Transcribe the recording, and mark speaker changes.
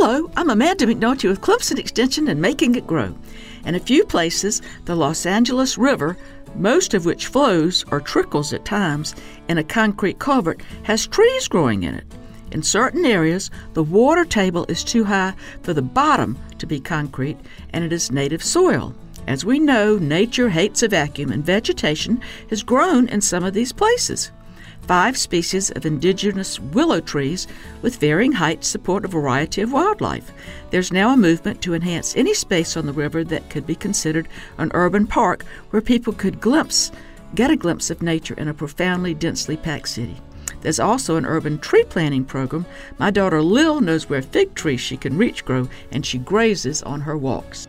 Speaker 1: Hello, I'm Amanda McNulty with Clemson Extension and Making It Grow. In a few places, the Los Angeles River, most of which flows or trickles at times in a concrete culvert, has trees growing in it. In certain areas, the water table is too high for the bottom to be concrete and it is native soil. As we know, nature hates a vacuum and vegetation has grown in some of these places. Five species of indigenous willow trees with varying heights support a variety of wildlife. There's now a movement to enhance any space on the river that could be considered an urban park where people could glimpse, get a glimpse of nature in a profoundly densely packed city. There's also an urban tree planting program. My daughter Lil knows where fig trees she can reach grow, and she grazes on her walks.